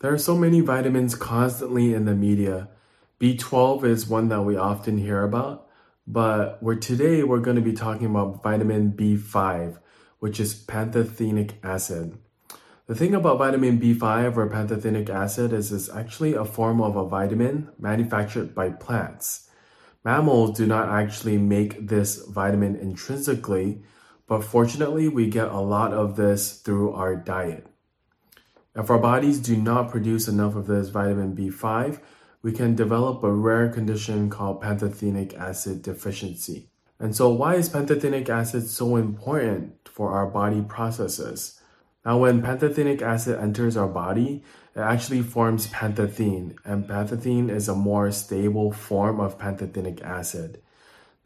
There are so many vitamins constantly in the media. B12 is one that we often hear about, but we're, today we're going to be talking about vitamin B5, which is pantothenic acid. The thing about vitamin B5 or pantothenic acid is it's actually a form of a vitamin manufactured by plants. Mammals do not actually make this vitamin intrinsically, but fortunately we get a lot of this through our diet. If our bodies do not produce enough of this vitamin B5, we can develop a rare condition called pantothenic acid deficiency. And so, why is pantothenic acid so important for our body processes? Now, when pantothenic acid enters our body, it actually forms pantothene, and pantothene is a more stable form of pantothenic acid.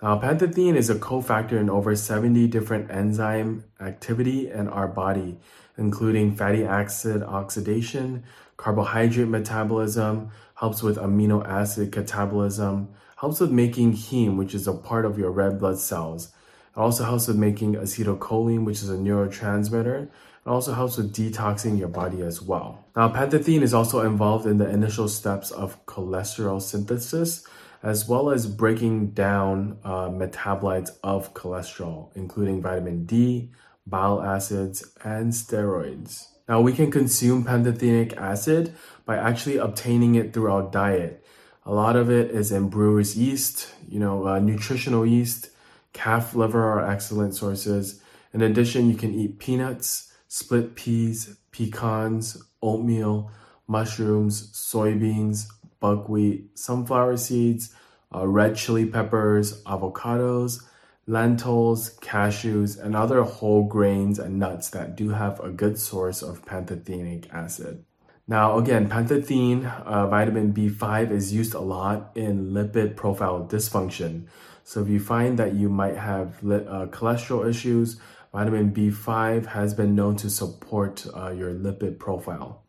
Now, pantothene is a cofactor in over 70 different enzyme activity in our body, including fatty acid oxidation, carbohydrate metabolism, helps with amino acid catabolism, helps with making heme, which is a part of your red blood cells. It also helps with making acetylcholine, which is a neurotransmitter. It also helps with detoxing your body as well. Now, pantothene is also involved in the initial steps of cholesterol synthesis, as well as breaking down uh, metabolites of cholesterol, including vitamin D, bile acids, and steroids. Now, we can consume pantothenic acid by actually obtaining it through our diet. A lot of it is in brewer's yeast, you know, uh, nutritional yeast, calf liver are excellent sources. In addition, you can eat peanuts, split peas, pecans, oatmeal, mushrooms, soybeans, buckwheat, sunflower seeds, uh, red chili peppers, avocados, lentils, cashews, and other whole grains and nuts that do have a good source of pantothenic acid. Now, again, pantothene, uh, vitamin B5, is used a lot in lipid profile dysfunction. So, if you find that you might have uh, cholesterol issues, vitamin B5 has been known to support uh, your lipid profile.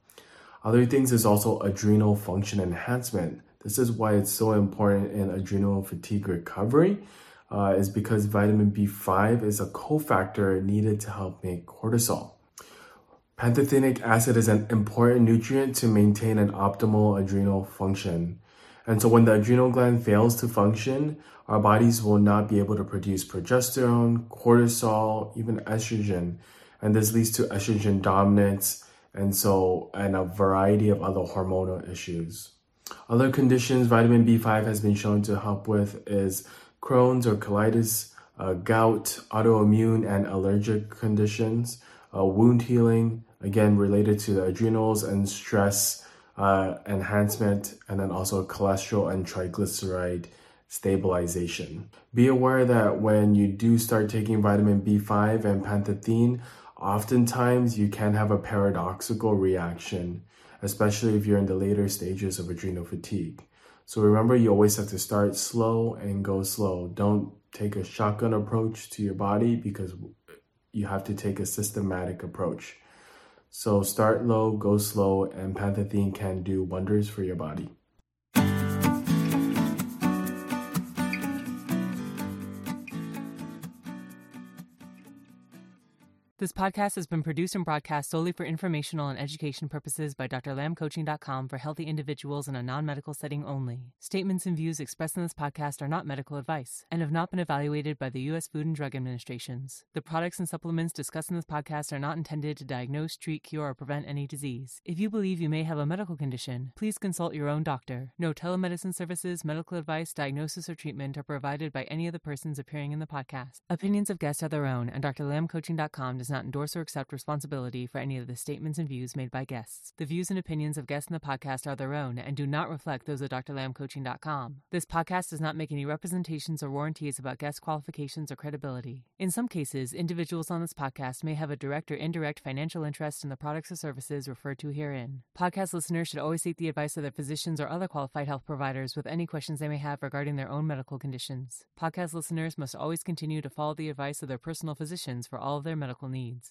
Other things is also adrenal function enhancement. This is why it's so important in adrenal fatigue recovery uh, is because vitamin B5 is a cofactor needed to help make cortisol. Pantothenic acid is an important nutrient to maintain an optimal adrenal function. And so when the adrenal gland fails to function, our bodies will not be able to produce progesterone, cortisol, even estrogen. And this leads to estrogen dominance and so and a variety of other hormonal issues. Other conditions vitamin B5 has been shown to help with is Crohn's or colitis, uh, gout, autoimmune and allergic conditions, uh, wound healing, again related to the adrenals and stress uh, enhancement, and then also cholesterol and triglyceride stabilization. Be aware that when you do start taking vitamin B5 and pantothene, oftentimes you can have a paradoxical reaction, especially if you're in the later stages of adrenal fatigue. So remember, you always have to start slow and go slow. Don't take a shotgun approach to your body because you have to take a systematic approach. So start low, go slow, and Pantothene can do wonders for your body. This podcast has been produced and broadcast solely for informational and education purposes by drlamcoaching.com for healthy individuals in a non medical setting only. Statements and views expressed in this podcast are not medical advice and have not been evaluated by the U.S. Food and Drug Administrations. The products and supplements discussed in this podcast are not intended to diagnose, treat, cure, or prevent any disease. If you believe you may have a medical condition, please consult your own doctor. No telemedicine services, medical advice, diagnosis, or treatment are provided by any of the persons appearing in the podcast. Opinions of guests are their own, and drlamcoaching.com does not endorse or accept responsibility for any of the statements and views made by guests. The views and opinions of guests in the podcast are their own and do not reflect those of drlamcoaching.com. This podcast does not make any representations or warranties about guest qualifications or credibility. In some cases, individuals on this podcast may have a direct or indirect financial interest in the products or services referred to herein. Podcast listeners should always seek the advice of their physicians or other qualified health providers with any questions they may have regarding their own medical conditions. Podcast listeners must always continue to follow the advice of their personal physicians for all of their medical needs.